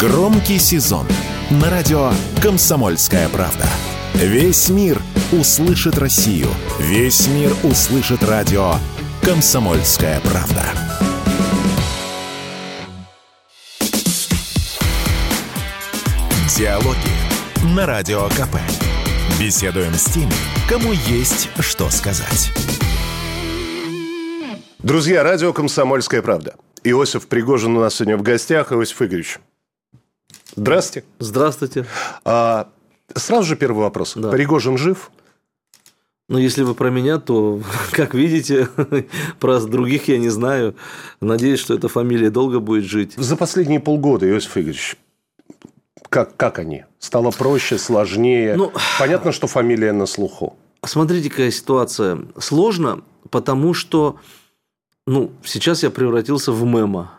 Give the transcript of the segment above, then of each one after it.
Громкий сезон на радио «Комсомольская правда». Весь мир услышит Россию. Весь мир услышит радио «Комсомольская правда». Диалоги на Радио КП. Беседуем с теми, кому есть что сказать. Друзья, радио «Комсомольская правда». Иосиф Пригожин у нас сегодня в гостях. Иосиф Игоревич, здравствуйте. Здравствуйте. А, сразу же первый вопрос. Да. Пригожин жив? Ну, если вы про меня, то, как видите, про других я не знаю. Надеюсь, что эта фамилия долго будет жить. За последние полгода, Иосиф Игоревич, как, как они? Стало проще, сложнее? Ну, Понятно, что фамилия на слуху. Смотрите, какая ситуация. Сложно, потому что ну, сейчас я превратился в мема.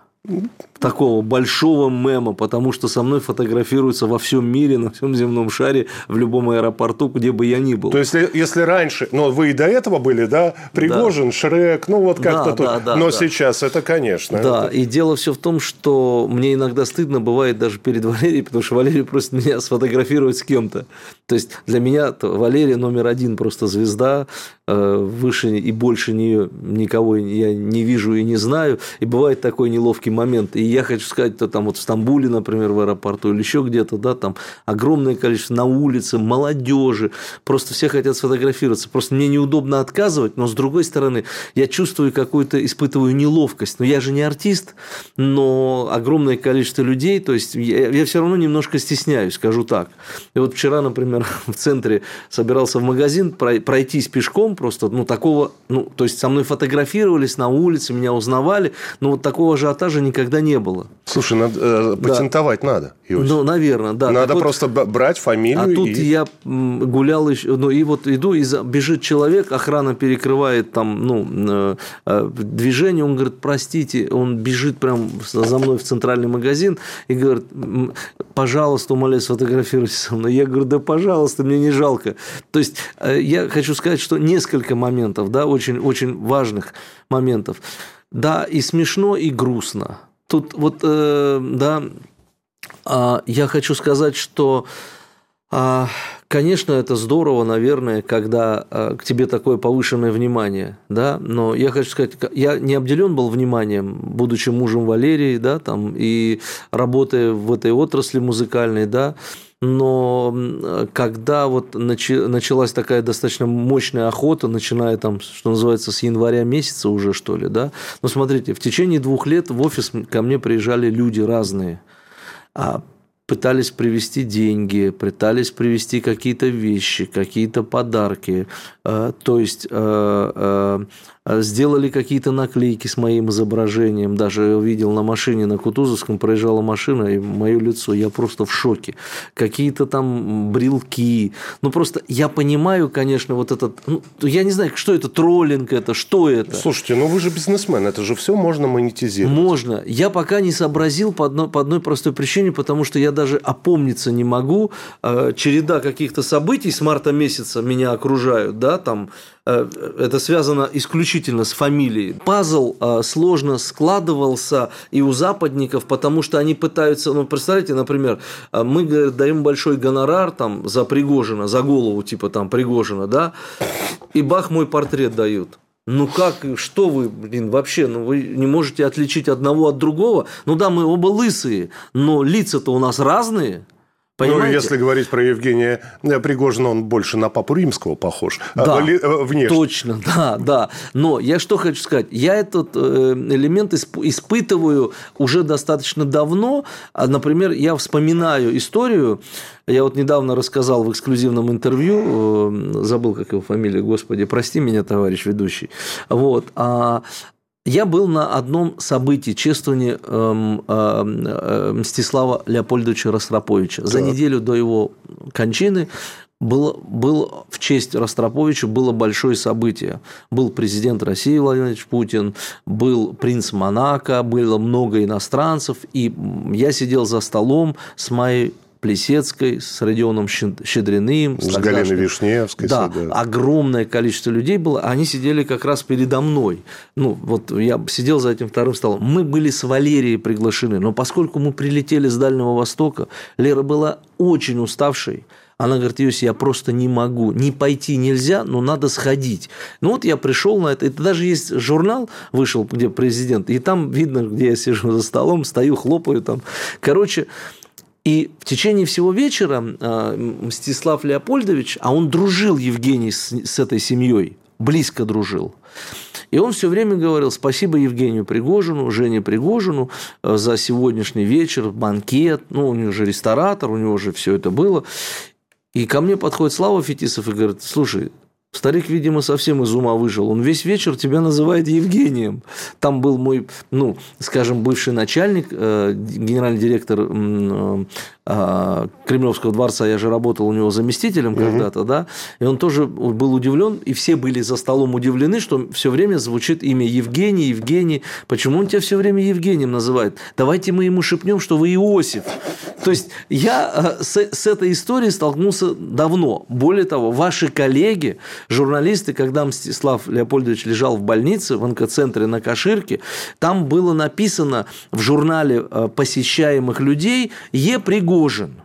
Такого большого мема, потому что со мной фотографируются во всем мире, на всем земном шаре, в любом аэропорту, где бы я ни был. То есть, если, если раньше, но вы и до этого были, да, Пригожин, да. Шрек, ну вот как-то да, тут, да, да, но да. сейчас это, конечно. Да, это... и дело все в том, что мне иногда стыдно бывает даже перед Валерией, потому что Валерий просит меня сфотографировать с кем-то. То есть для меня Валерия номер один просто звезда, э, выше и больше нее никого я не вижу и не знаю. И бывает такой неловкий момент. И я хочу сказать, что там вот в Стамбуле, например, в аэропорту или еще где-то, да, там огромное количество на улице, молодежи, просто все хотят сфотографироваться. Просто мне неудобно отказывать, но с другой стороны, я чувствую какую-то, испытываю неловкость. Но я же не артист, но огромное количество людей, то есть я, я все равно немножко стесняюсь, скажу так. И вот вчера, например, в центре собирался в магазин пройтись пешком, просто, ну, такого, ну, то есть со мной фотографировались на улице, меня узнавали, но вот такого ажиотажа никогда не. Слушай, надо, э, патентовать да. надо. Иосиф. Ну, наверное, да. Надо так просто вот, брать фамилию. А и... тут я гулял еще, ну и вот иду, и бежит человек, охрана перекрывает там, ну, э, движение, он говорит, простите, он бежит прям за мной в центральный магазин и говорит, пожалуйста, умоляю, сфотографируйте со мной. Я говорю, да, пожалуйста, мне не жалко. То есть э, я хочу сказать, что несколько моментов, да, очень, очень важных моментов. Да, и смешно, и грустно. Тут вот, э, да, э, я хочу сказать, что, э, конечно, это здорово, наверное, когда э, к тебе такое повышенное внимание, да, но я хочу сказать, я не обделен был вниманием, будучи мужем Валерии, да, там, и работая в этой отрасли музыкальной, да, но когда вот началась такая достаточно мощная охота, начиная там, что называется, с января месяца уже, что ли, да, ну, смотрите, в течение двух лет в офис ко мне приезжали люди разные, а пытались привезти деньги, пытались привезти какие-то вещи, какие-то подарки, то есть сделали какие-то наклейки с моим изображением. Даже я увидел на машине на Кутузовском проезжала машина, и мое лицо, я просто в шоке. Какие-то там брелки. Ну, просто я понимаю, конечно, вот этот... Ну, я не знаю, что это, троллинг это, что это. Слушайте, ну вы же бизнесмен, это же все можно монетизировать. Можно. Я пока не сообразил по одной, по одной простой причине, потому что я даже опомниться не могу. Череда каких-то событий с марта месяца меня окружают, да, там это связано исключительно с фамилией. Пазл сложно складывался и у западников, потому что они пытаются, ну, представляете, например, мы даем большой гонорар там за Пригожина, за голову типа там Пригожина, да, и бах, мой портрет дают. Ну как, что вы, блин, вообще, ну вы не можете отличить одного от другого? Ну да, мы оба лысые, но лица-то у нас разные. Понимаете? Ну, если говорить про Евгения Пригожина, он больше на папу римского похож. Да, внешне. точно, да, да. Но я что хочу сказать. Я этот элемент испытываю уже достаточно давно. Например, я вспоминаю историю, я вот недавно рассказал в эксклюзивном интервью, забыл, как его фамилия, господи, прости меня, товарищ ведущий. Вот. А я был на одном событии чествования э, э, Мстислава Леопольдовича Ростроповича. За неделю до его кончины было, был в честь Ростроповича было большое событие. Был президент России Владимир Путин, был принц Монако, было много иностранцев, и я сидел за столом с моей Плесецкой, с Родионом Щедриным. С Галиной Вишневской. Да, да, огромное количество людей было. Они сидели как раз передо мной. Ну, вот я сидел за этим вторым столом. Мы были с Валерией приглашены, но поскольку мы прилетели с Дальнего Востока, Лера была очень уставшей. Она говорит, Йоси, я просто не могу. Не пойти нельзя, но надо сходить. Ну вот я пришел на это. Это даже есть журнал вышел, где президент. И там видно, где я сижу за столом, стою, хлопаю там. Короче, и в течение всего вечера а, Мстислав Леопольдович, а он дружил, Евгений, с, с этой семьей, близко дружил. И он все время говорил спасибо Евгению Пригожину, Жене Пригожину а, за сегодняшний вечер, банкет. Ну, у него же ресторатор, у него же все это было. И ко мне подходит Слава Фетисов и говорит, слушай, Старик, видимо, совсем из ума выжил. Он весь вечер тебя называет Евгением. Там был мой, ну, скажем, бывший начальник, э, генеральный директор э, э, Кремлевского дворца. Я же работал у него заместителем угу. когда-то, да. И он тоже был удивлен, и все были за столом удивлены, что все время звучит имя Евгений, Евгений. Почему он тебя все время Евгением называет? Давайте мы ему шепнем, что вы Иосиф. То есть я с, с этой историей столкнулся давно. Более того, ваши коллеги журналисты, когда Мстислав Леопольдович лежал в больнице в онкоцентре на Каширке, там было написано в журнале э, посещаемых людей «Е. Пригожин».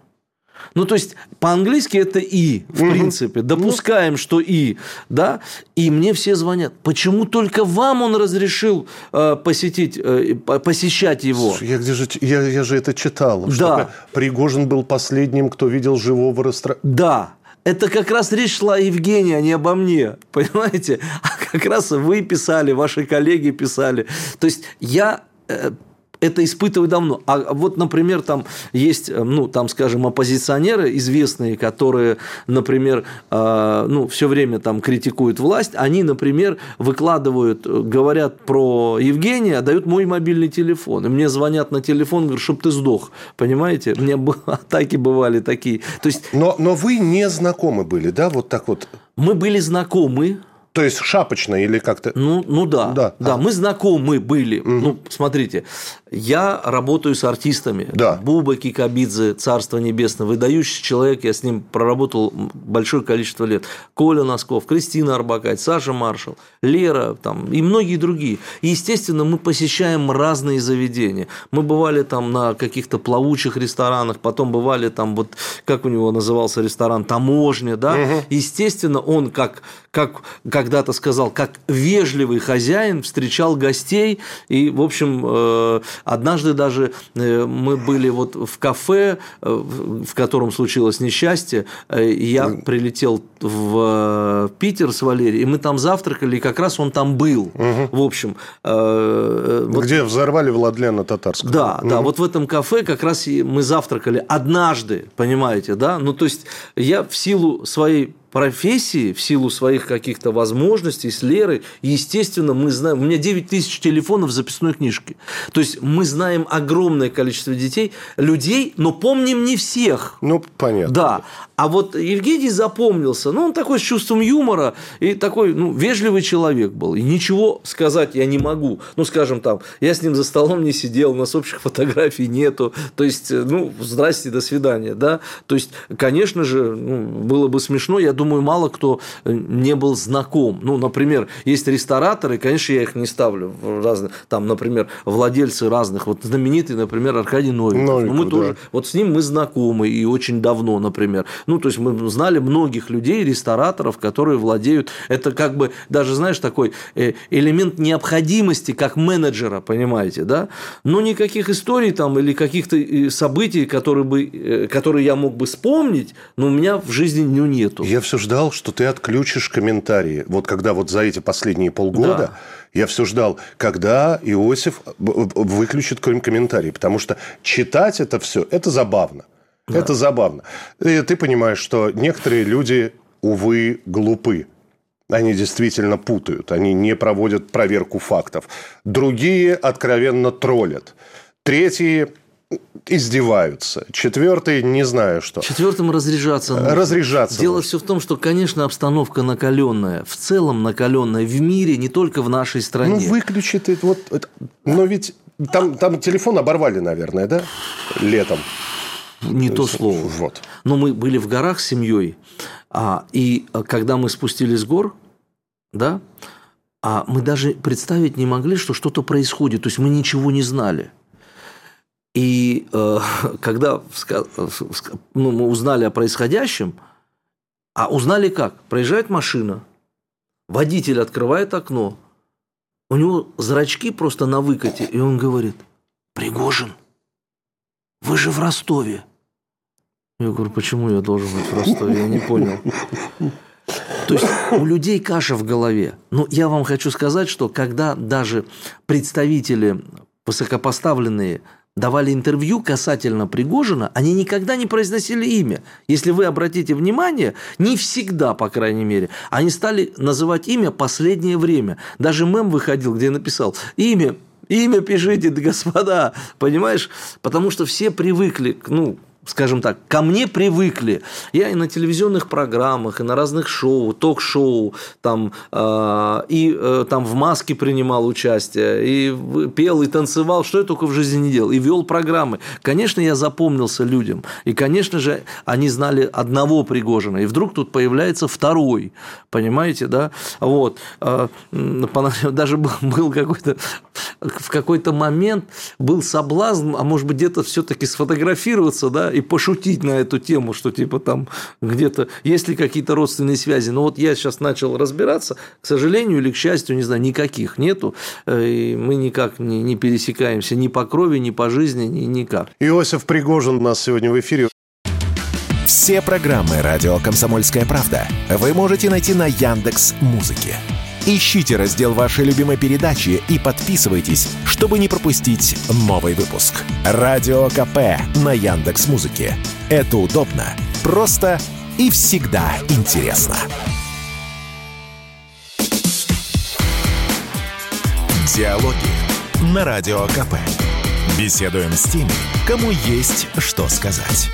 Ну, то есть, по-английски это «и», в угу. принципе. Допускаем, ну. что «и», да? И мне все звонят. Почему только вам он разрешил э, посетить, э, посещать его? Слушай, я, где же, я, я же это читал. Да. Пригожин был последним, кто видел живого растра... Да. Это как раз речь шла о Евгении, а не обо мне. Понимаете? А как раз вы писали, ваши коллеги писали. То есть я э, это испытываю давно. А вот, например, там есть, э, ну, там, скажем, оппозиционеры известные, которые, например, э, ну, все время там критикуют власть, они, например, выкладывают, э, говорят про Евгения, дают мой мобильный телефон. И мне звонят на телефон, говорят, чтобы ты сдох. Понимаете? У меня атаки бывали такие. То есть... но, но вы не знакомы были, да, вот так вот? Мы были знакомы, то есть шапочно или как-то? Ну, ну да. Да, да а. мы знакомы были. Угу. Ну, смотрите, я работаю с артистами. Да. Буба Кикабидзе, Царство Небесное, выдающийся человек, я с ним проработал большое количество лет. Коля Носков, Кристина Арбакать, Саша Маршал, Лера там, и многие другие. И, естественно, мы посещаем разные заведения. Мы бывали там на каких-то плавучих ресторанах, потом бывали там, вот как у него назывался ресторан, таможня, да. Угу. Естественно, он как, как, когда-то сказал, как вежливый хозяин встречал гостей. И, в общем, э, однажды даже э, мы были вот в кафе, э, в котором случилось несчастье. Я прилетел в Питер с Валерией, и мы там завтракали, и как раз он там был. Угу. В общем. Где вот... взорвали Владлена Татарского. Да, угу. да, вот в этом кафе как раз мы завтракали однажды, понимаете, да? Ну, то есть я в силу своей профессии, в силу своих каких-то возможностей, с Лерой, естественно, мы знаем, у меня 9 тысяч телефонов в записной книжке. То есть мы знаем огромное количество детей, людей, но помним не всех. Ну, понятно. Да. А вот Евгений запомнился. Ну, он такой с чувством юмора и такой, ну, вежливый человек был. И ничего сказать я не могу. Ну, скажем там, я с ним за столом не сидел, у нас общих фотографий нету. То есть, ну, здрасте, до свидания, да. То есть, конечно же, ну, было бы смешно. Я думаю, мало кто не был знаком. Ну, например, есть рестораторы, конечно, я их не ставлю в разные, там, например, владельцы разных. Вот знаменитый, например, Аркадий Новиков. Новиков ну, мы да. тоже, вот с ним мы знакомы и очень давно, например. Ну, то есть мы знали многих людей, рестораторов, которые владеют. Это как бы даже, знаешь, такой э, элемент необходимости как менеджера, понимаете, да? Но никаких историй там или каких-то э, событий, которые, бы, э, которые я мог бы вспомнить, но у меня в жизни ну, нету. Я все ждал, что ты отключишь комментарии. Вот когда вот за эти последние полгода да. я все ждал, когда Иосиф выключит комментарии, потому что читать это все, это забавно. Да. Это забавно. И ты понимаешь, что некоторые люди, увы, глупы. Они действительно путают, они не проводят проверку фактов. Другие откровенно троллят. Третьи издеваются. Четвертый, не знаю что. Четвертым разряжаться нужно. Разряжаться. Дело нужно. все в том, что, конечно, обстановка накаленная. В целом накаленная в мире, не только в нашей стране. Ну, выключит. Вот, но ведь там, там телефон оборвали, наверное, да? Летом. не то слово. Вот. Но мы были в горах с семьей, а, и а, когда мы спустились с гор, да, а мы даже представить не могли, что что-то происходит. То есть мы ничего не знали. И э, когда ну, мы узнали о происходящем, а узнали как? Проезжает машина, водитель открывает окно, у него зрачки просто на выкате, и он говорит, Пригожин, вы же в Ростове. Я говорю, почему я должен быть в Ростове? Я не понял. То есть у людей каша в голове. Но я вам хочу сказать, что когда даже представители высокопоставленные давали интервью касательно Пригожина, они никогда не произносили имя. Если вы обратите внимание, не всегда, по крайней мере, они стали называть имя последнее время. Даже мем выходил, где написал «Имя Имя пишите, господа, понимаешь? Потому что все привыкли, ну, скажем так, ко мне привыкли. Я и на телевизионных программах, и на разных шоу, ток-шоу, там, э, и э, там в маске принимал участие, и пел, и танцевал, что я только в жизни не делал, и вел программы. Конечно, я запомнился людям, и, конечно же, они знали одного Пригожина, и вдруг тут появляется второй, понимаете, да? Вот. Э, даже был какой-то, в какой-то момент был соблазн, а может быть, где-то все-таки сфотографироваться, да, и пошутить на эту тему, что типа там где-то есть ли какие-то родственные связи. Но вот я сейчас начал разбираться, к сожалению или к счастью, не знаю, никаких нету. Э, и мы никак не, не пересекаемся ни по крови, ни по жизни, ни, никак. Иосиф Пригожин у нас сегодня в эфире. Все программы «Радио Комсомольская правда» вы можете найти на Яндекс Музыке. Ищите раздел вашей любимой передачи и подписывайтесь, чтобы не пропустить новый выпуск. Радио КП на Яндекс Музыке. Это удобно, просто и всегда интересно. Диалоги на Радио КП. Беседуем с теми, кому есть что сказать.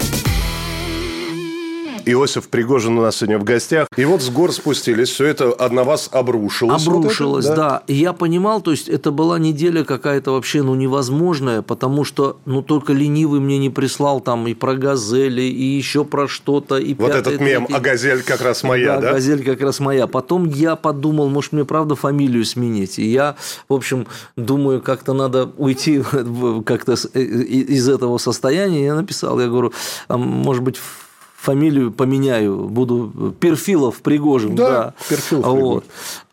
Иосиф Пригожин у нас сегодня в гостях. И вот с гор спустились, все это на вас обрушилось. Обрушилось, вот это, да? да. И я понимал, то есть это была неделя какая-то вообще ну, невозможная, потому что ну только ленивый мне не прислал там и про газели, и еще про что-то. И вот этот мем, третий. а газель как раз моя, да? Да, газель как раз моя. Потом я подумал, может мне правда фамилию сменить. И я, в общем, думаю, как-то надо уйти как-то э, из этого состояния. Я написал, я говорю, «А может быть, фамилию поменяю, буду Перфилов Пригожин. Да, да. Перфилов вот.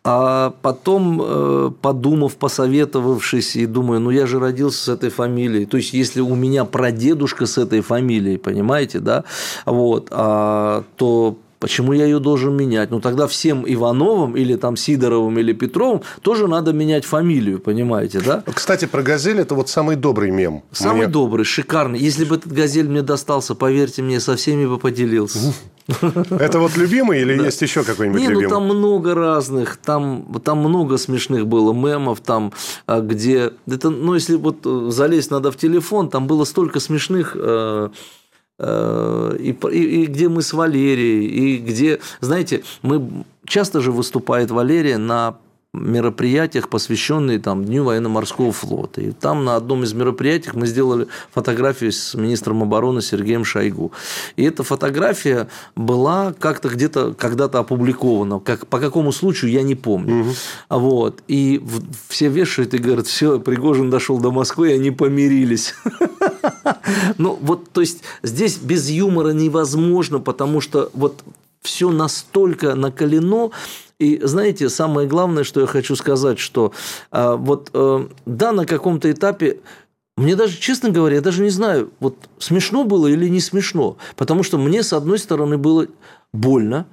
А потом, э, подумав, посоветовавшись, и думаю, ну я же родился с этой фамилией. То есть, если у меня прадедушка с этой фамилией, понимаете, да, вот, а, то Почему я ее должен менять? Ну, тогда всем Ивановым или там Сидоровым или Петровым тоже надо менять фамилию, понимаете, да? Кстати, про «Газель» – это вот самый добрый мем. Самый мне... добрый, шикарный. Если бы этот «Газель» мне достался, поверьте мне, со всеми бы поделился. Это вот любимый или есть еще какой-нибудь любимый? Не, ну там много разных, там, там много смешных было мемов, там, а, где... Это, ну, если вот э, залезть надо в телефон, там было столько смешных Э, и, и, и где мы с Валерией, и где, знаете, мы часто же выступает Валерия на мероприятиях, посвященные там, Дню военно-морского флота. И там на одном из мероприятий мы сделали фотографию с министром обороны Сергеем Шойгу. И эта фотография была как-то где-то когда-то опубликована. Как, по какому случаю, я не помню. Угу. Вот. И все вешают и говорят, все, Пригожин дошел до Москвы, и они помирились. Ну, вот, то есть, здесь без юмора невозможно, потому что вот все настолько накалено, и знаете, самое главное, что я хочу сказать, что а, вот э, да, на каком-то этапе мне даже, честно говоря, я даже не знаю, вот смешно было или не смешно, потому что мне, с одной стороны, было больно,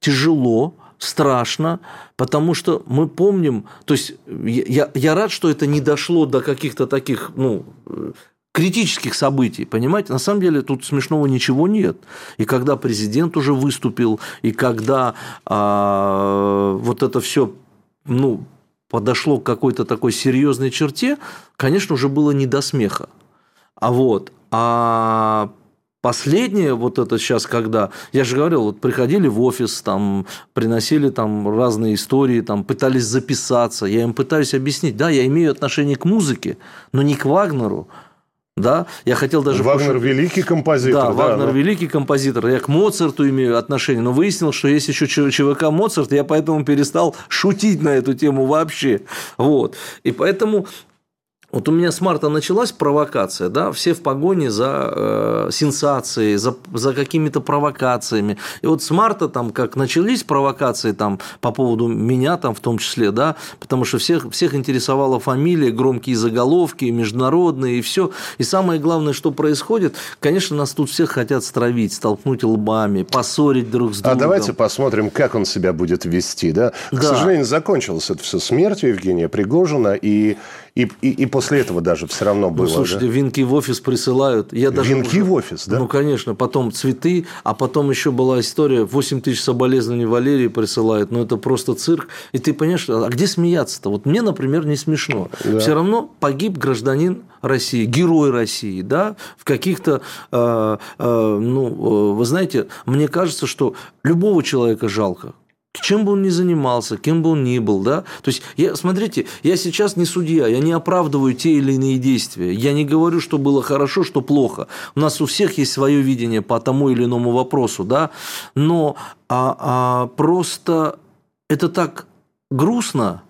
тяжело, страшно, потому что мы помним, то есть я, я рад, что это не дошло до каких-то таких, ну, критических событий, понимаете? На самом деле тут смешного ничего нет. И когда президент уже выступил, и когда а, вот это все, ну, подошло к какой-то такой серьезной черте, конечно, уже было не до смеха. А вот, а Последнее вот это сейчас, когда, я же говорил, вот приходили в офис, там, приносили там разные истории, там, пытались записаться, я им пытаюсь объяснить, да, я имею отношение к музыке, но не к Вагнеру, Да, я хотел даже... Вагнер пош... великий композитор. Да, да Вагнер но... великий композитор. Я к Моцарту имею отношение, но выяснил, что есть еще ЧВК Моцарт, я поэтому перестал шутить на эту тему вообще. Вот. И поэтому вот у меня с марта началась провокация, да, все в погоне за э, сенсацией, за, за какими-то провокациями. И вот с марта там, как начались провокации там по поводу меня там в том числе, да, потому что всех, всех интересовала фамилия, громкие заголовки, международные и все. И самое главное, что происходит, конечно, нас тут всех хотят стравить, столкнуть лбами, поссорить друг с другом. А давайте посмотрим, как он себя будет вести, да. К да. сожалению, закончилось это все смертью Евгения Пригожина и и, и, и после этого даже все равно ну, было. Ну, слушайте, да? венки в офис присылают. Я даже венки уже... в офис, да? Ну, конечно. Потом цветы, а потом еще была история, 8 тысяч соболезнований Валерии присылают. Ну, это просто цирк. И ты понимаешь, а где смеяться-то? Вот мне, например, не смешно. Да. Все равно погиб гражданин России, герой России, да, в каких-то, э, э, ну, э, вы знаете, мне кажется, что любого человека жалко, чем бы он ни занимался, кем бы он ни был, да. То есть, я, смотрите, я сейчас не судья, я не оправдываю те или иные действия. Я не говорю, что было хорошо, что плохо. У нас у всех есть свое видение по тому или иному вопросу, да. Но а, а, просто это так грустно,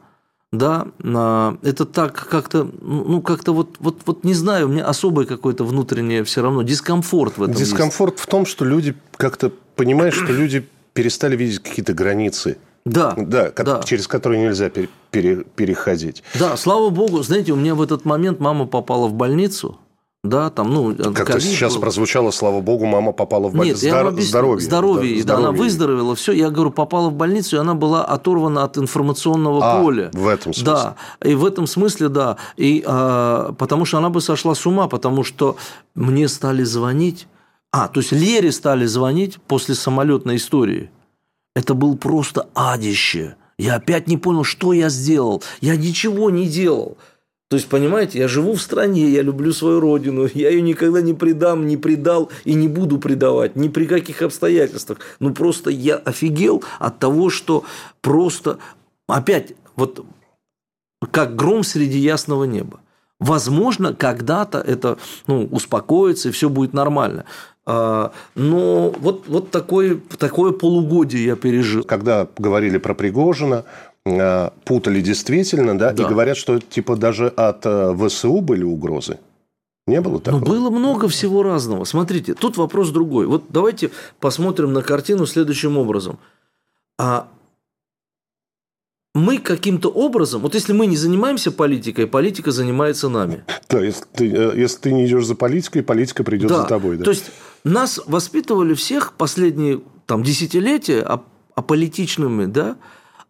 да, а, это так как-то, ну, как-то вот, вот, вот не знаю, у меня особое какое-то внутреннее все равно дискомфорт в этом Дискомфорт есть. в том, что люди как-то понимают, что люди перестали видеть какие-то границы. Да, да, да. через которые нельзя пере, пере, переходить. Да, слава богу, знаете, у меня в этот момент мама попала в больницу, да, там, ну, как-то сейчас был. прозвучало, слава богу, мама попала в больницу. Нет, Здор... объясню, здоровье. Здоровье, да, она выздоровела, все. Я говорю, попала в больницу, и она была оторвана от информационного а, поля. В этом смысле. Да, и в этом смысле, да. И а, потому что она бы сошла с ума, потому что мне стали звонить. А, то есть Лере стали звонить после самолетной истории. Это был просто адище. Я опять не понял, что я сделал. Я ничего не делал. То есть, понимаете, я живу в стране, я люблю свою родину, я ее никогда не предам, не предал и не буду предавать ни при каких обстоятельствах. Ну, просто я офигел от того, что просто, опять, вот как гром среди ясного неба. Возможно, когда-то это ну, успокоится и все будет нормально. А, но вот, вот такое, такое полугодие я пережил. Когда говорили про Пригожина, а, путали действительно, да, да. и говорят, что типа даже от э, ВСУ были угрозы. Не было такого? Ну, было много всего разного. Смотрите, тут вопрос другой. Вот давайте посмотрим на картину следующим образом. А мы каким-то образом, вот если мы не занимаемся политикой, политика занимается нами. Да, если ты, э, если ты не идешь за политикой, политика придет да. за тобой. Да. То есть нас воспитывали всех последние там, десятилетия аполитичными, да,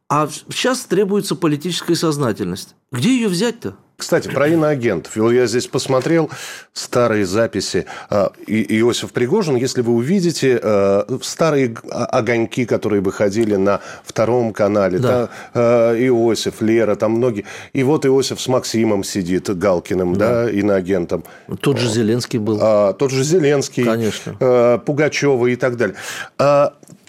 а сейчас требуется политическая сознательность. Где ее взять-то? Кстати, про иноагентов. Я здесь посмотрел старые записи а, Иосиф Пригожин. Если вы увидите а, старые огоньки, которые выходили на втором канале, да. да, Иосиф, Лера, там многие. И вот Иосиф с Максимом сидит, Галкиным, да, да иноагентом. Тот же Зеленский был. А, тот же Зеленский. Конечно. Пугачева и так далее.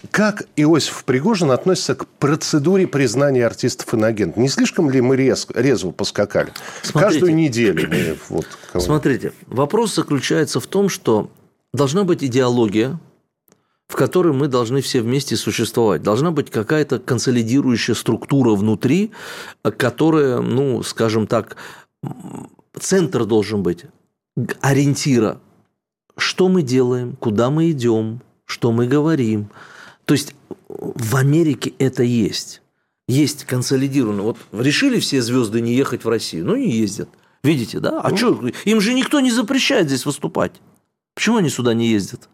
Как Иосиф Пригожин относится к процедуре признания артистов иноагент? Не слишком ли мы резко, резво поскакали? Смотрите, Каждую неделю. Мы, вот, смотрите, вопрос заключается в том, что должна быть идеология, в которой мы должны все вместе существовать. Должна быть какая-то консолидирующая структура внутри, которая, ну, скажем так, центр должен быть, ориентира. Что мы делаем, куда мы идем, что мы говорим – то есть в Америке это есть. Есть консолидированно. Вот решили все звезды не ехать в Россию, ну не ездят. Видите, да? А ну, что? Им же никто не запрещает здесь выступать. Почему они сюда не ездят?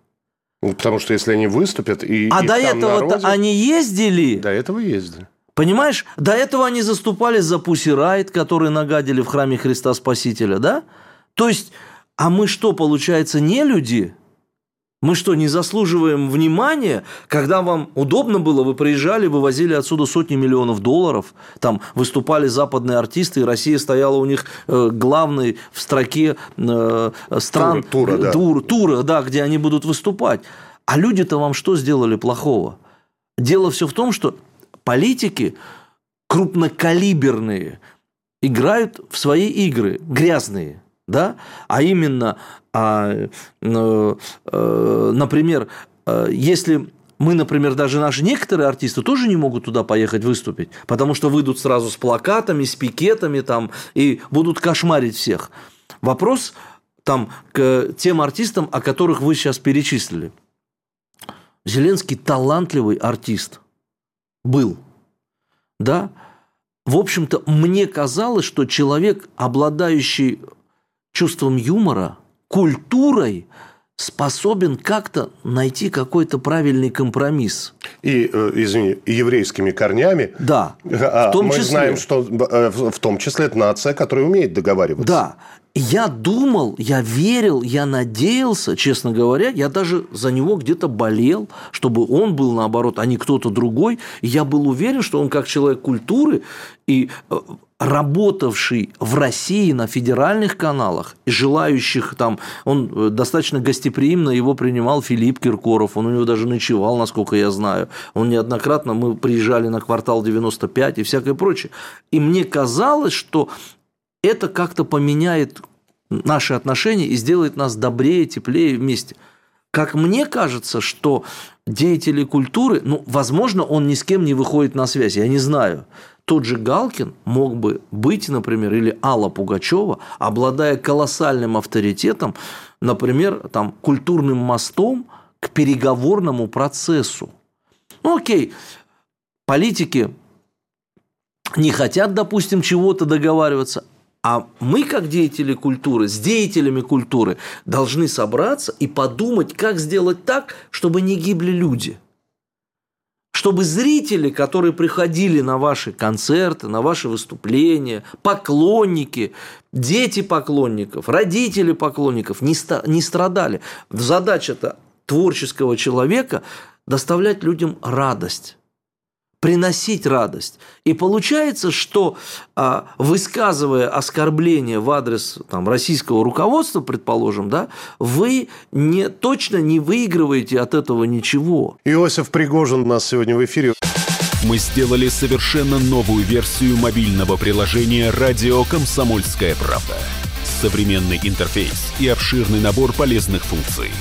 Ну, потому что если они выступят и. А до этого они ездили. До этого ездили. Понимаешь, до этого они заступали за Пусси Райт, которые нагадили в храме Христа Спасителя, да? То есть, а мы что, получается, не люди? Мы что, не заслуживаем внимания? Когда вам удобно было, вы приезжали, вывозили отсюда сотни миллионов долларов, там выступали западные артисты, и Россия стояла у них э, главной в строке э, стран тура, тура, да. Тур, тура, да, где они будут выступать. А люди-то вам что сделали плохого? Дело все в том, что политики крупнокалиберные играют в свои игры, грязные – да, а именно, а, э, э, например, э, если мы, например, даже наши некоторые артисты тоже не могут туда поехать выступить, потому что выйдут сразу с плакатами, с пикетами там и будут кошмарить всех. Вопрос там к тем артистам, о которых вы сейчас перечислили. Зеленский талантливый артист был, да. В общем-то, мне казалось, что человек, обладающий чувством юмора, культурой, способен как-то найти какой-то правильный компромисс. И, э, извини, еврейскими корнями. Да. А в том мы числе. знаем, что э, в том числе это нация, которая умеет договариваться. Да. Я думал, я верил, я надеялся, честно говоря, я даже за него где-то болел, чтобы он был наоборот, а не кто-то другой. Я был уверен, что он как человек культуры и э, работавший в России на федеральных каналах, и желающих там, он э, достаточно гостеприимно его принимал Филипп Киркоров, он у него даже ночевал, насколько я знаю. Он неоднократно, мы приезжали на квартал 95 и всякое прочее. И мне казалось, что это как-то поменяет наши отношения и сделает нас добрее, теплее вместе. Как мне кажется, что деятели культуры, ну, возможно, он ни с кем не выходит на связь, я не знаю. Тот же Галкин мог бы быть, например, или Алла Пугачева, обладая колоссальным авторитетом, например, там, культурным мостом к переговорному процессу. Ну, окей, политики не хотят, допустим, чего-то договариваться, а мы, как деятели культуры, с деятелями культуры, должны собраться и подумать, как сделать так, чтобы не гибли люди. Чтобы зрители, которые приходили на ваши концерты, на ваши выступления, поклонники, дети поклонников, родители поклонников не, не страдали. Задача-то творческого человека – доставлять людям радость приносить радость. И получается, что а, высказывая оскорбление в адрес там, российского руководства, предположим, да, вы не, точно не выигрываете от этого ничего. Иосиф Пригожин у нас сегодня в эфире. Мы сделали совершенно новую версию мобильного приложения «Радио Комсомольская правда». Современный интерфейс и обширный набор полезных функций.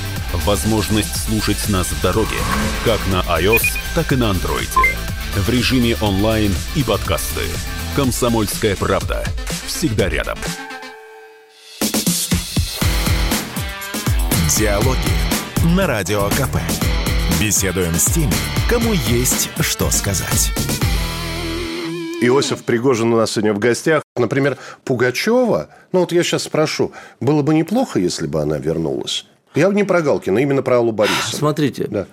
Возможность слушать нас в дороге, как на iOS, так и на Android в режиме онлайн и подкасты. «Комсомольская правда». Всегда рядом. Диалоги на Радио КП. Беседуем с теми, кому есть что сказать. Иосиф Пригожин у нас сегодня в гостях. Например, Пугачева, ну вот я сейчас спрошу, было бы неплохо, если бы она вернулась? Я не про Галкина, именно про Аллу Борисовну. Смотрите, да.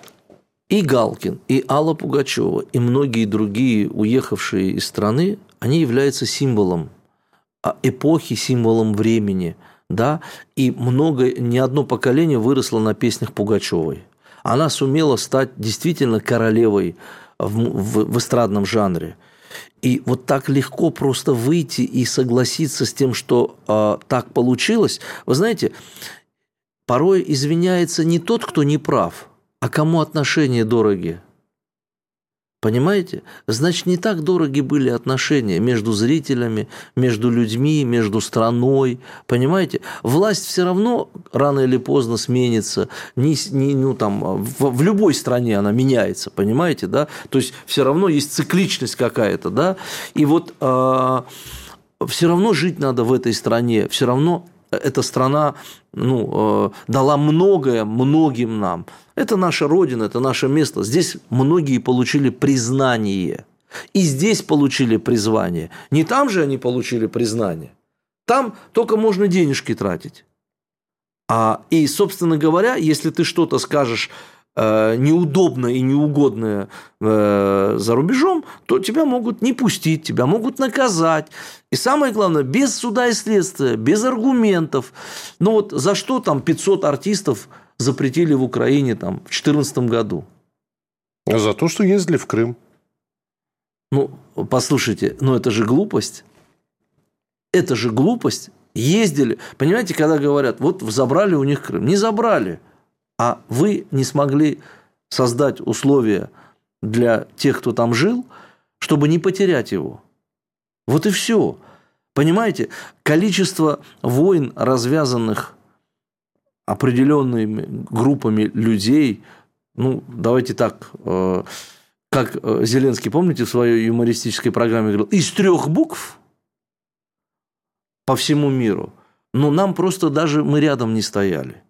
И Галкин, и Алла Пугачева, и многие другие уехавшие из страны, они являются символом а, эпохи, символом времени. Да? И много, не одно поколение выросло на песнях Пугачевой. Она сумела стать действительно королевой в, в, в эстрадном жанре. И вот так легко просто выйти и согласиться с тем, что э, так получилось. Вы знаете, порой извиняется не тот, кто не прав – а кому отношения дороги? Понимаете? Значит, не так дороги были отношения между зрителями, между людьми, между страной. Понимаете? Власть все равно рано или поздно сменится. Не, не, ну, там, в, в любой стране она меняется, понимаете? Да? То есть все равно есть цикличность какая-то. Да? И вот э, а, все равно жить надо в этой стране. Все равно эта страна ну, э, дала многое многим нам. Это наша родина, это наше место. Здесь многие получили признание. И здесь получили призвание. Не там же они получили признание. Там только можно денежки тратить. А, и, собственно говоря, если ты что-то скажешь Э, неудобное и неугодное э, за рубежом, то тебя могут не пустить, тебя могут наказать. И самое главное, без суда и следствия, без аргументов. Ну вот за что там 500 артистов запретили в Украине там, в 2014 году? За то, что ездили в Крым. Ну, послушайте, ну это же глупость. Это же глупость. Ездили. Понимаете, когда говорят, вот забрали у них Крым. Не забрали а вы не смогли создать условия для тех, кто там жил, чтобы не потерять его. Вот и все. Понимаете, количество войн, развязанных определенными группами людей, ну, давайте так, э, как э, Зеленский, помните, в своей юмористической программе говорил, из трех букв по всему миру, но нам просто даже мы рядом не стояли.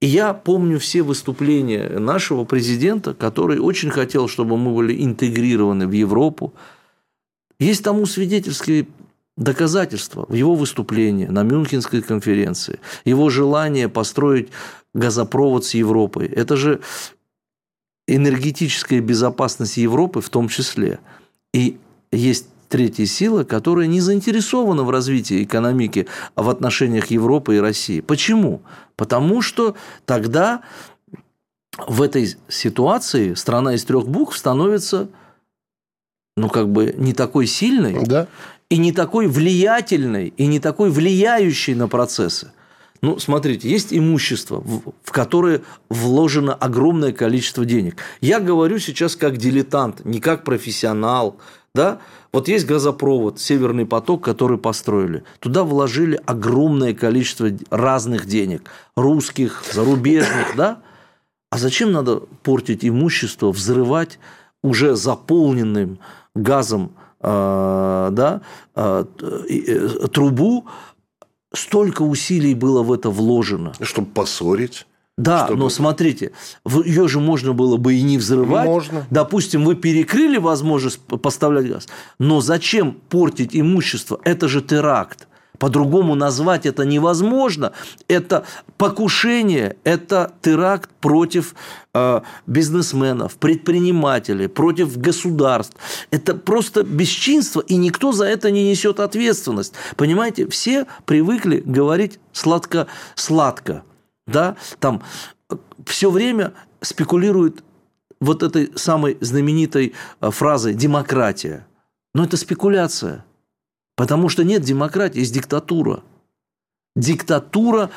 И я помню все выступления нашего президента, который очень хотел, чтобы мы были интегрированы в Европу. Есть тому свидетельские доказательства в его выступлении на Мюнхенской конференции, его желание построить газопровод с Европой. Это же энергетическая безопасность Европы в том числе. И есть третья сила, которая не заинтересована в развитии экономики в отношениях Европы и России. Почему? Потому что тогда в этой ситуации страна из трех букв становится ну, как бы не такой сильной да. и не такой влиятельной, и не такой влияющей на процессы. Ну, смотрите, есть имущество, в которое вложено огромное количество денег. Я говорю сейчас как дилетант, не как профессионал. Да? Вот есть газопровод, Северный поток, который построили. Туда вложили огромное количество разных денег. Русских, зарубежных. Да? А зачем надо портить имущество, взрывать уже заполненным газом э, да, э, э, трубу, столько усилий было в это вложено. Чтобы поссорить. Да, чтобы... но смотрите, ее же можно было бы и не взрывать. Можно. Допустим, вы перекрыли возможность поставлять газ. Но зачем портить имущество? Это же теракт. По-другому назвать это невозможно. Это покушение, это теракт против э, бизнесменов, предпринимателей, против государств. Это просто бесчинство, и никто за это не несет ответственность. Понимаете, все привыкли говорить сладко-сладко. Да? Там все время спекулируют вот этой самой знаменитой э, фразой «демократия». Но это спекуляция. Потому что нет демократии, есть диктатура. Диктатура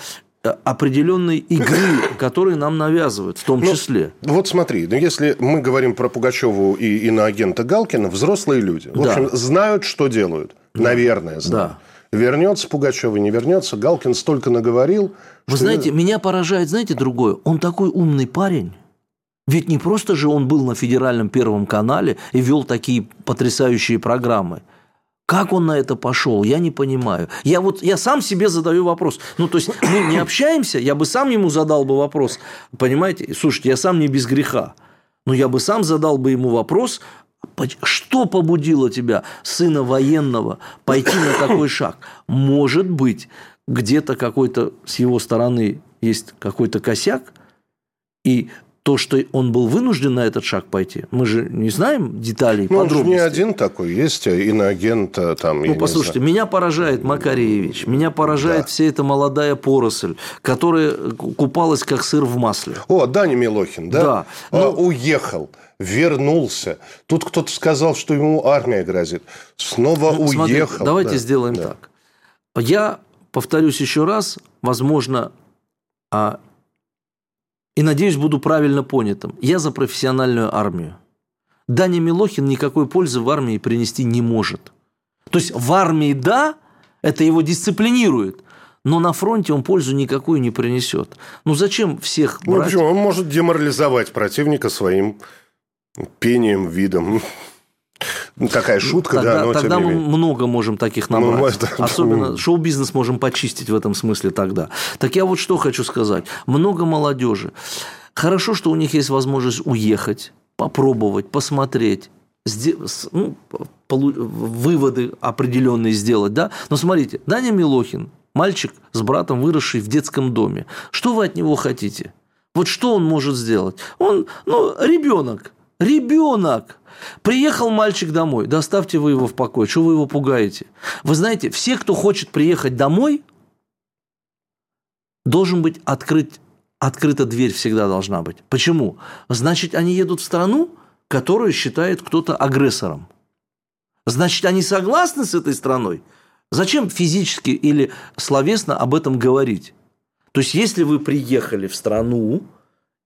э, определенной игры, которые нам навязывают, в том ну, числе. Вот смотри, ну если мы говорим про Пугачеву и иноагента Галкина, взрослые люди, в да. общем, знают, что делают. Да. Наверное, знают. Да. Вернется Пугачева, не вернется. Галкин столько наговорил. Вы знаете, меня поражает, знаете, другое. Он такой умный парень. Ведь не просто же он был на федеральном первом канале и вел такие потрясающие программы. Как он на это пошел, я не понимаю. Я вот я сам себе задаю вопрос. Ну, то есть мы не общаемся, я бы сам ему задал бы вопрос. Понимаете? Слушайте, я сам не без греха. Но я бы сам задал бы ему вопрос, что побудило тебя, сына военного, пойти на такой шаг? Может быть, где-то какой-то с его стороны есть какой-то косяк, и то, что он был вынужден на этот шаг пойти, мы же не знаем деталей, ну, подробностей. Он же не один такой, есть иноагент там. Ну, послушайте, меня поражает Макаревич, меня поражает да. вся эта молодая поросль, которая купалась как сыр в масле. О, Даня Милохин, да? Да. Но... Уехал вернулся. Тут кто-то сказал, что ему армия грозит. Снова ну, уехал. Смотрите, давайте да. сделаем да. так. Я повторюсь еще раз, возможно, а и, надеюсь, буду правильно понятым. Я за профессиональную армию. Даня Милохин никакой пользы в армии принести не может. То есть в армии да, это его дисциплинирует, но на фронте он пользу никакую не принесет. Ну зачем всех брать? Ну, почему? Он может деморализовать противника своим пением, видом. Ну, такая шутка, тогда, да, но Тогда тем не мы много можем таких ну, набрать. Ну, это... Особенно шоу-бизнес можем почистить в этом смысле тогда. Так я вот что хочу сказать. Много молодежи. Хорошо, что у них есть возможность уехать, попробовать, посмотреть, ну, выводы определенные сделать, да. Но смотрите, Даня Милохин, мальчик с братом, выросший в детском доме. Что вы от него хотите? Вот что он может сделать? Он, ну, ребенок, ребенок. Приехал мальчик домой, доставьте вы его в покой, что вы его пугаете? Вы знаете, все, кто хочет приехать домой, должен быть открыть, открыта дверь всегда должна быть. Почему? Значит, они едут в страну, которую считает кто-то агрессором. Значит, они согласны с этой страной. Зачем физически или словесно об этом говорить? То есть, если вы приехали в страну,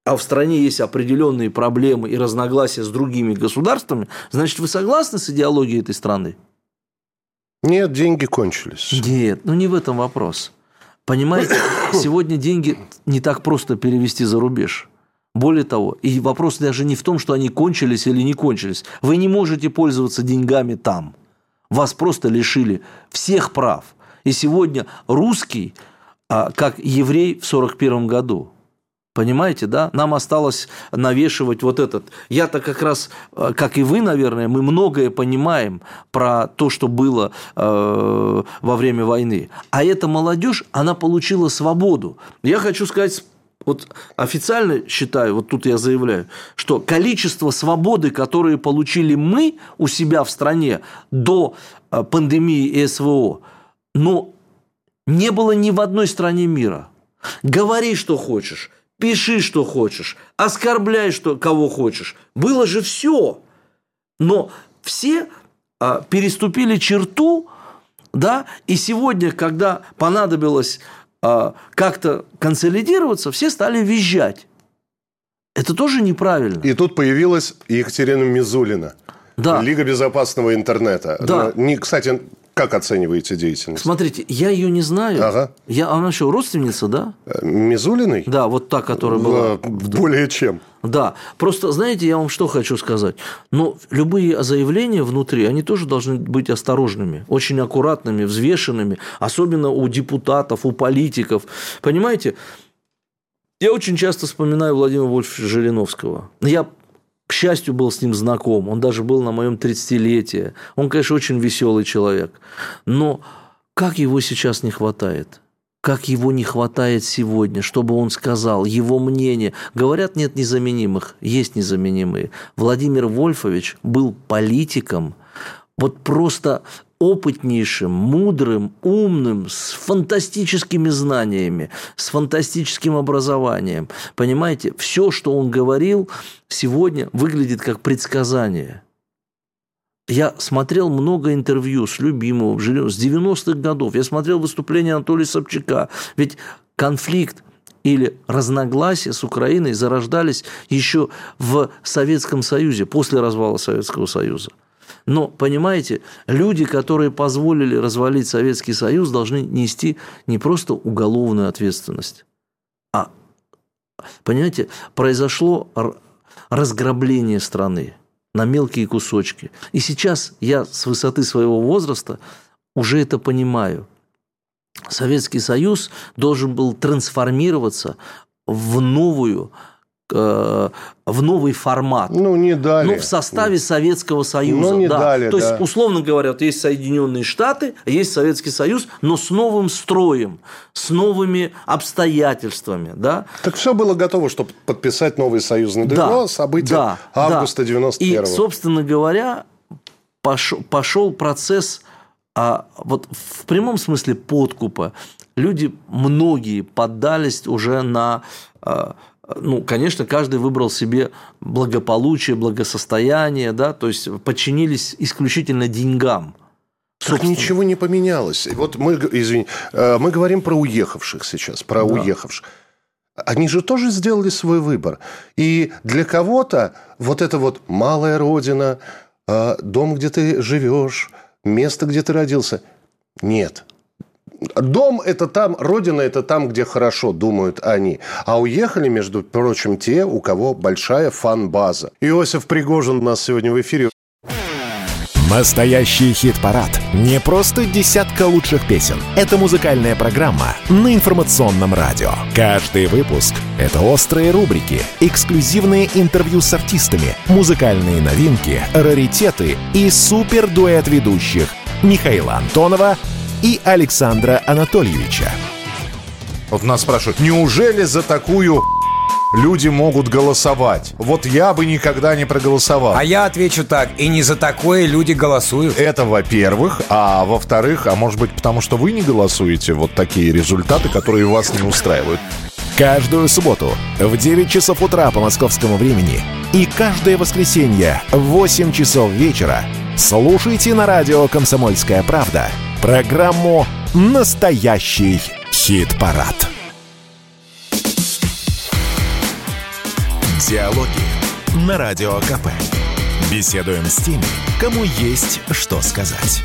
а в стране есть определенные проблемы и разногласия с другими государствами, значит, вы согласны с идеологией этой страны? Нет, деньги кончились. Нет, ну не в этом вопрос. Понимаете, сегодня деньги не так просто перевести за рубеж. Более того, и вопрос даже не в том, что они кончились или не кончились. Вы не можете пользоваться деньгами там. Вас просто лишили всех прав. И сегодня русский, а, как еврей в 1941 году. Понимаете, да? Нам осталось навешивать вот этот. Я-то как раз, а, как и вы, наверное, мы многое понимаем про то, что было э, во время войны. А эта молодежь, она получила свободу. Я хочу сказать вот официально считаю, вот тут я заявляю, что количество свободы, которые получили мы у себя в стране до э, пандемии и СВО, ну, не было ни в одной стране мира. Говори, что хочешь, пиши, что хочешь, оскорбляй, что, кого хочешь. Было же все. Но все а, переступили черту, да, и сегодня, когда понадобилось а, как-то консолидироваться, все стали визжать. Это тоже неправильно. И тут появилась Екатерина Мизулина. Да. Лига безопасного интернета. Да. Не, кстати, как оцениваете деятельность? Смотрите, я ее не знаю. Ага. Я, она что, родственница, да? Э, Мизулиной? Да, вот та, которая была. Более чем. Да, просто, знаете, я вам что хочу сказать. Но любые заявления внутри, они тоже должны быть осторожными, очень аккуратными, взвешенными, особенно у депутатов, у политиков. Понимаете, я очень часто вспоминаю Владимира Вольфовича Жириновского. Я к счастью, был с ним знаком. Он даже был на моем 30-летии. Он, конечно, очень веселый человек. Но как его сейчас не хватает? Как его не хватает сегодня, чтобы он сказал его мнение. Говорят, нет незаменимых, есть незаменимые. Владимир Вольфович был политиком, вот просто опытнейшим, мудрым, умным, с фантастическими знаниями, с фантастическим образованием. Понимаете, все, что он говорил, сегодня выглядит как предсказание. Я смотрел много интервью с Любимовым, с 90-х годов. Я смотрел выступление Анатолия Собчака. Ведь конфликт или разногласия с Украиной зарождались еще в Советском Союзе, после развала Советского Союза. Но, понимаете, люди, которые позволили развалить Советский Союз, должны нести не просто уголовную ответственность, а, понимаете, произошло разграбление страны на мелкие кусочки. И сейчас я с высоты своего возраста уже это понимаю. Советский Союз должен был трансформироваться в новую в новый формат. Ну, не дали. Ну, в составе Советского Союза. Ну, не да. дали, То да. есть, условно говоря, вот есть Соединенные Штаты, есть Советский Союз, но с новым строем, с новыми обстоятельствами. Да? Так все было готово, чтобы подписать новый союзный договор, да, события да, августа да. 91 И, собственно говоря, пошел, пошел процесс а вот в прямом смысле подкупа. Люди, многие поддались уже на а, ну, конечно, каждый выбрал себе благополучие, благосостояние, да, то есть подчинились исключительно деньгам. Так ничего не поменялось. Вот мы, извини, э, мы говорим про уехавших сейчас, про да. уехавших. Они же тоже сделали свой выбор. И для кого-то вот это вот малая родина, э, дом, где ты живешь, место, где ты родился. Нет, Дом – это там, родина – это там, где хорошо, думают они. А уехали, между прочим, те, у кого большая фан-база. Иосиф Пригожин у нас сегодня в эфире. Настоящий хит-парад. Не просто десятка лучших песен. Это музыкальная программа на информационном радио. Каждый выпуск — это острые рубрики, эксклюзивные интервью с артистами, музыкальные новинки, раритеты и супер-дуэт ведущих Михаила Антонова и Александра Анатольевича. Вот нас спрашивают, неужели за такую люди могут голосовать. Вот я бы никогда не проголосовал. А я отвечу так, и не за такое люди голосуют. Это во-первых, а во-вторых, а может быть потому, что вы не голосуете, вот такие результаты, которые вас не устраивают. Каждую субботу в 9 часов утра по московскому времени и каждое воскресенье в 8 часов вечера слушайте на радио «Комсомольская правда» Программу «Настоящий хит-парад». Диалоги на Радио КП. Беседуем с теми, кому есть что сказать.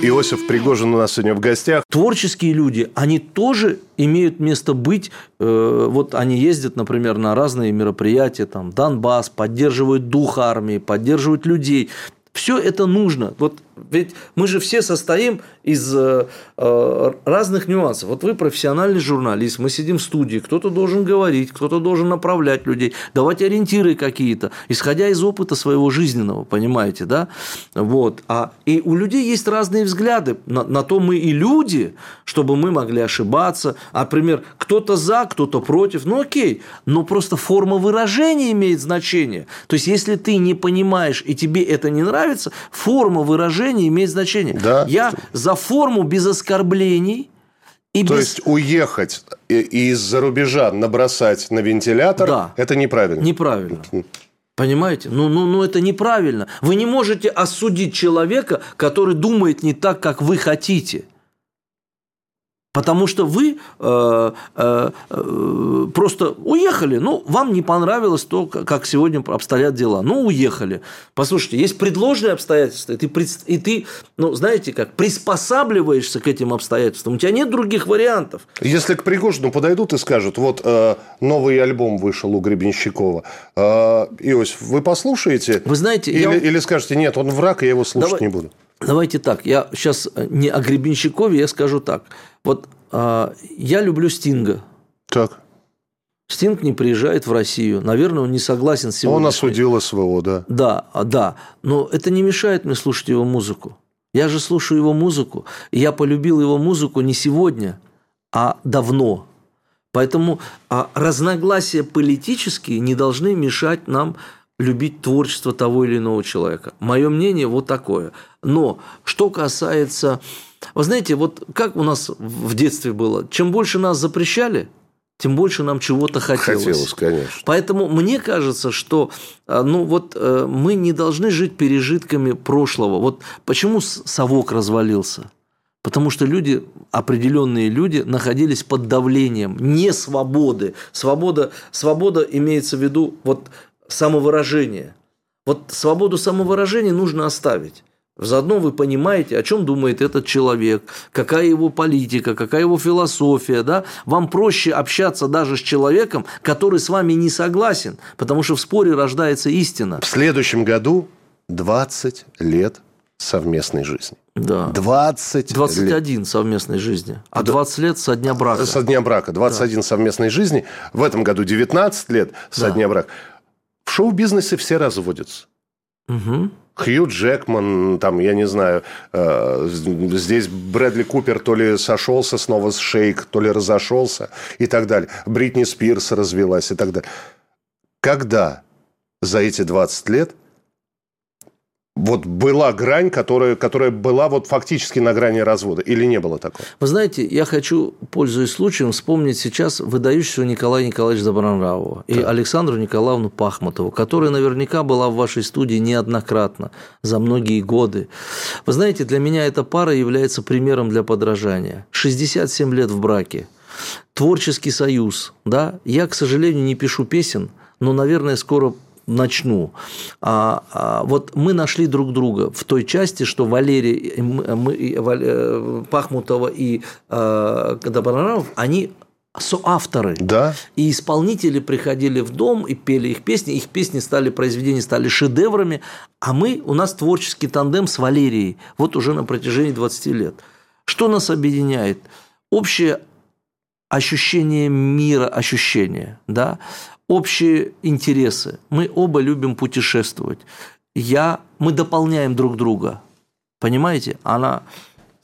Иосиф Пригожин у нас сегодня в гостях. Творческие люди, они тоже имеют место быть. Э, вот они ездят, например, на разные мероприятия, там, Донбасс, поддерживают дух армии, поддерживают людей. Все это нужно. Вот ведь мы же все состоим из э, э, разных нюансов. Вот вы профессиональный журналист, мы сидим в студии, кто-то должен говорить, кто-то должен направлять людей, давать ориентиры какие-то, исходя из опыта своего жизненного, понимаете, да? Вот. А, и у людей есть разные взгляды. На, на то мы и люди, чтобы мы могли ошибаться. А, например, кто-то за, кто-то против. Ну, окей. Но просто форма выражения имеет значение. То есть, если ты не понимаешь и тебе это не нравится, форма выражения имеет значение. Да. Я за форму без оскорблений и То без... есть уехать из-за рубежа набросать на вентилятор Да. это неправильно. Неправильно. Понимаете? Ну, ну, ну, это неправильно. Вы не можете осудить человека, который думает не так, как вы хотите. Потому что вы э, э, э, просто уехали, ну, вам не понравилось то, как сегодня обстоят дела. Ну, уехали. Послушайте, есть предложенные обстоятельства, и ты, и ты ну, знаете как, приспосабливаешься к этим обстоятельствам. У тебя нет других вариантов. Если к Пригожину подойдут и скажут, вот э, новый альбом вышел у Гребенщикова, э, Иосиф, вы послушаете? Вы знаете, или, я- или скажете, нет, он враг, я его слушать Давай- не буду. Давайте так, я сейчас не о Гребенщикове, я скажу так. Вот а, я люблю Стинга. Так. Стинг не приезжает в Россию. Наверное, он не согласен с сегодня. Он осудил СВО, да. Да, а, да. Но это не мешает мне слушать его музыку. Я же слушаю его музыку. И я полюбил его музыку не сегодня, а давно. Поэтому а, разногласия политические не должны мешать нам любить творчество того или иного человека. Мое мнение вот такое. Но что касается... Вы знаете, вот как у нас в детстве было, чем больше нас запрещали, тем больше нам чего-то хотелось. Хотелось, конечно. Поэтому мне кажется, что а, ну, вот, э, мы не должны жить пережитками прошлого. Вот почему совок развалился? Потому что люди, определенные люди, находились под давлением не свободы. Свобода, свобода имеется в виду вот самовыражение. Вот свободу самовыражения нужно оставить. Заодно вы понимаете, о чем думает этот человек, какая его политика, какая его философия. Да? Вам проще общаться даже с человеком, который с вами не согласен, потому что в споре рождается истина. В следующем году 20 лет совместной жизни. Да. 20 лет. 21 совместной жизни, а 20 лет со дня брака. Со дня брака. 21 совместной жизни. В этом году 19 лет со Да. дня брака. В шоу-бизнесе все разводятся. Мгм. Хью Джекман, там, я не знаю, э, здесь Брэдли Купер то ли сошелся снова с Шейк, то ли разошелся и так далее. Бритни Спирс развелась и так далее. Когда за эти 20 лет вот была грань, которая, которая была вот фактически на грани развода, или не было такого? Вы знаете, я хочу, пользуясь случаем, вспомнить сейчас выдающегося Николая Николаевича Добронравова и Александру Николаевну Пахматову, которая наверняка была в вашей студии неоднократно за многие годы. Вы знаете, для меня эта пара является примером для подражания. 67 лет в браке, творческий союз, да. Я, к сожалению, не пишу песен, но, наверное, скоро начну. А, а, вот мы нашли друг друга в той части, что Валерий мы- мы- Валь- э, Пахмутова и э, Добронравов, они соавторы. Да. И исполнители приходили в дом и пели их песни, их песни стали, произведения стали шедеврами, а мы, у нас творческий тандем с Валерией, вот уже на протяжении 20 лет. Что нас объединяет? Общее ощущение мира, ощущение, да, общие интересы. Мы оба любим путешествовать. Я, мы дополняем друг друга. Понимаете? Она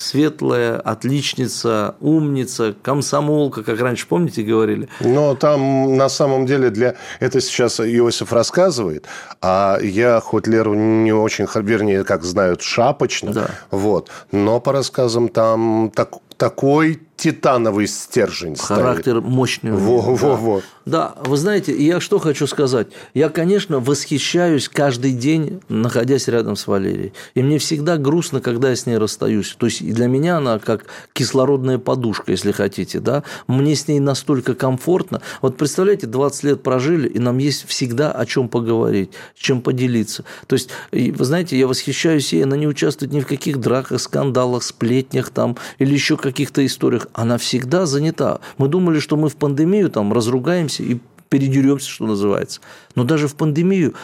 светлая, отличница, умница, комсомолка, как раньше, помните, говорили? Но там на самом деле для... Это сейчас Иосиф рассказывает, а я хоть Леру не очень, вернее, как знают, шапочно. Да. Вот. Но по рассказам там так- такой титановый стержень Характер стоит. мощный. Во, да. Да, вы знаете, я что хочу сказать. Я, конечно, восхищаюсь каждый день, находясь рядом с Валерией. И мне всегда грустно, когда я с ней расстаюсь. То есть для меня она как кислородная подушка, если хотите. Да? Мне с ней настолько комфортно. Вот представляете, 20 лет прожили, и нам есть всегда о чем поговорить, чем поделиться. То есть, вы знаете, я восхищаюсь ей, она не участвует ни в каких драках, скандалах, сплетнях там, или еще каких-то историях. Она всегда занята. Мы думали, что мы в пандемию там разругаемся и передеремся, что называется. Но даже в пандемию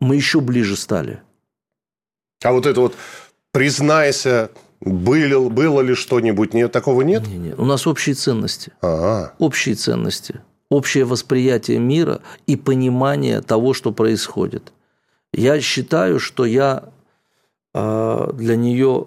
мы еще ближе стали. А вот это вот признайся, было, было ли что-нибудь? Нет, такого нет? Не, не. У нас общие ценности. Ага. Общие ценности. Общее восприятие мира и понимание того, что происходит. Я считаю, что я э, для нее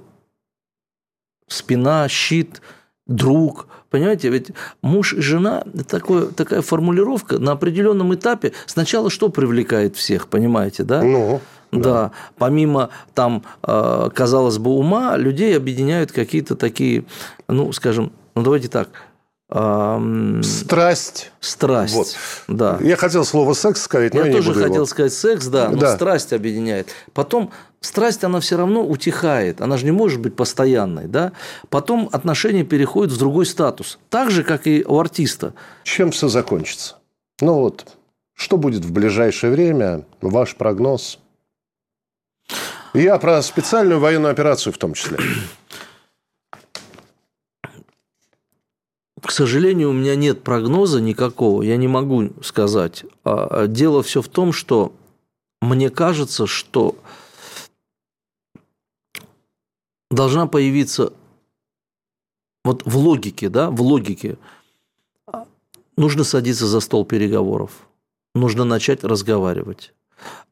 спина, щит, друг. Понимаете, ведь муж и жена – такое, такая формулировка на определенном этапе. Сначала что привлекает всех, понимаете, да? Ну, да. помимо там, э, казалось бы, ума, людей объединяют какие-то такие, ну, скажем, ну давайте так, эм, страсть. страсть, Вот. да. Я хотел слово секс сказать, но Я я не тоже буду его. хотел сказать секс, да, но Да. страсть объединяет. Потом страсть, она все равно утихает, она же не может быть постоянной, да. Потом отношения переходят в другой статус, так же, как и у артиста. Чем все закончится? Ну вот, что будет в ближайшее время? Ваш прогноз? Я про специальную военную операцию в том числе. К сожалению, у меня нет прогноза никакого, я не могу сказать. А, Дело все в том, что мне кажется, что должна появиться вот в логике, да, в логике нужно садиться за стол переговоров, нужно начать разговаривать.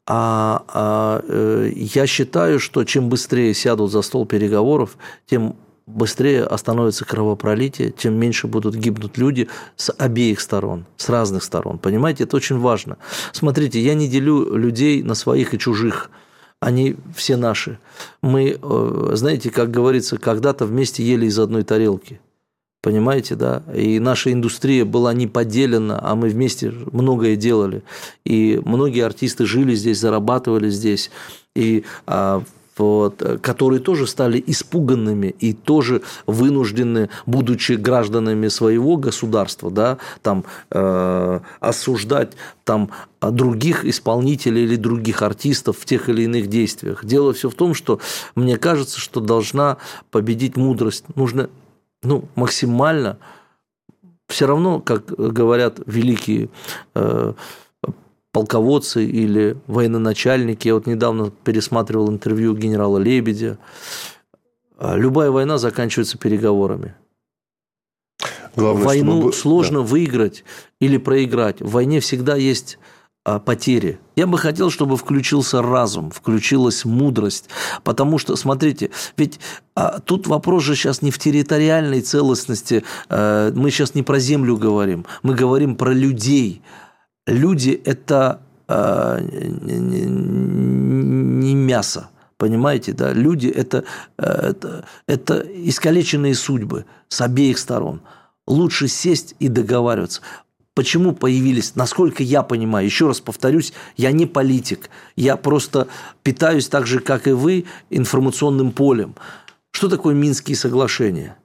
А, а, э, я считаю, что чем быстрее сядут за стол переговоров, тем быстрее остановится кровопролитие, тем меньше будут гибнуть люди с обеих сторон, с разных сторон. Понимаете, это очень важно. Смотрите, я не делю людей на своих и чужих. Они все наши. Мы, э, знаете, как говорится, когда-то вместе ели из одной тарелки. Понимаете, да? И наша индустрия была не поделена, а мы вместе многое делали. И многие артисты жили здесь, зарабатывали здесь. И а, вот, которые тоже стали испуганными и тоже вынуждены, будучи гражданами своего государства, да, там, э, осуждать там, других исполнителей или других артистов в тех или иных действиях. Дело все в том, что мне кажется, что должна победить мудрость. Нужно ну, максимально все равно, как говорят великие э, полководцы или военачальники. Я вот недавно пересматривал интервью генерала Лебедя. Любая война заканчивается переговорами. Главное, Войну чтобы- сложно выиграть или проиграть. В войне всегда есть а, потери. Я бы хотел, чтобы включился разум, включилась мудрость. Потому что, смотрите, ведь а, тут вопрос же сейчас не в территориальной целостности. А, мы сейчас не про землю говорим. Мы говорим про людей. Люди – это а, не- мясо. Понимаете, да? Люди это, это, это искалеченные судьбы с обеих сторон. Лучше сесть и договариваться. Почему появились, насколько я понимаю, еще раз повторюсь, я не политик, я просто питаюсь так же, как и вы, информационным полем. Что такое Минские соглашения?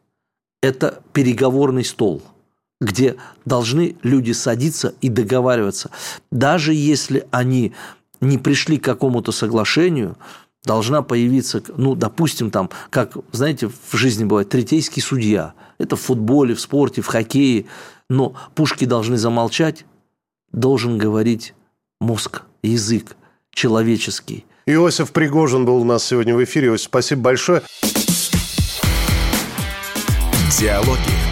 Это переговорный стол, где должны люди садиться и договариваться. Даже если они не пришли к какому-то соглашению, должна появиться, ну, допустим, там, как, знаете, в жизни бывает, третейский судья. Это в футболе, в спорте, в хоккее. Но пушки должны замолчать, должен говорить мозг, язык человеческий. Иосиф Пригожин был у нас сегодня в эфире. Иосиф, спасибо большое. Диалоги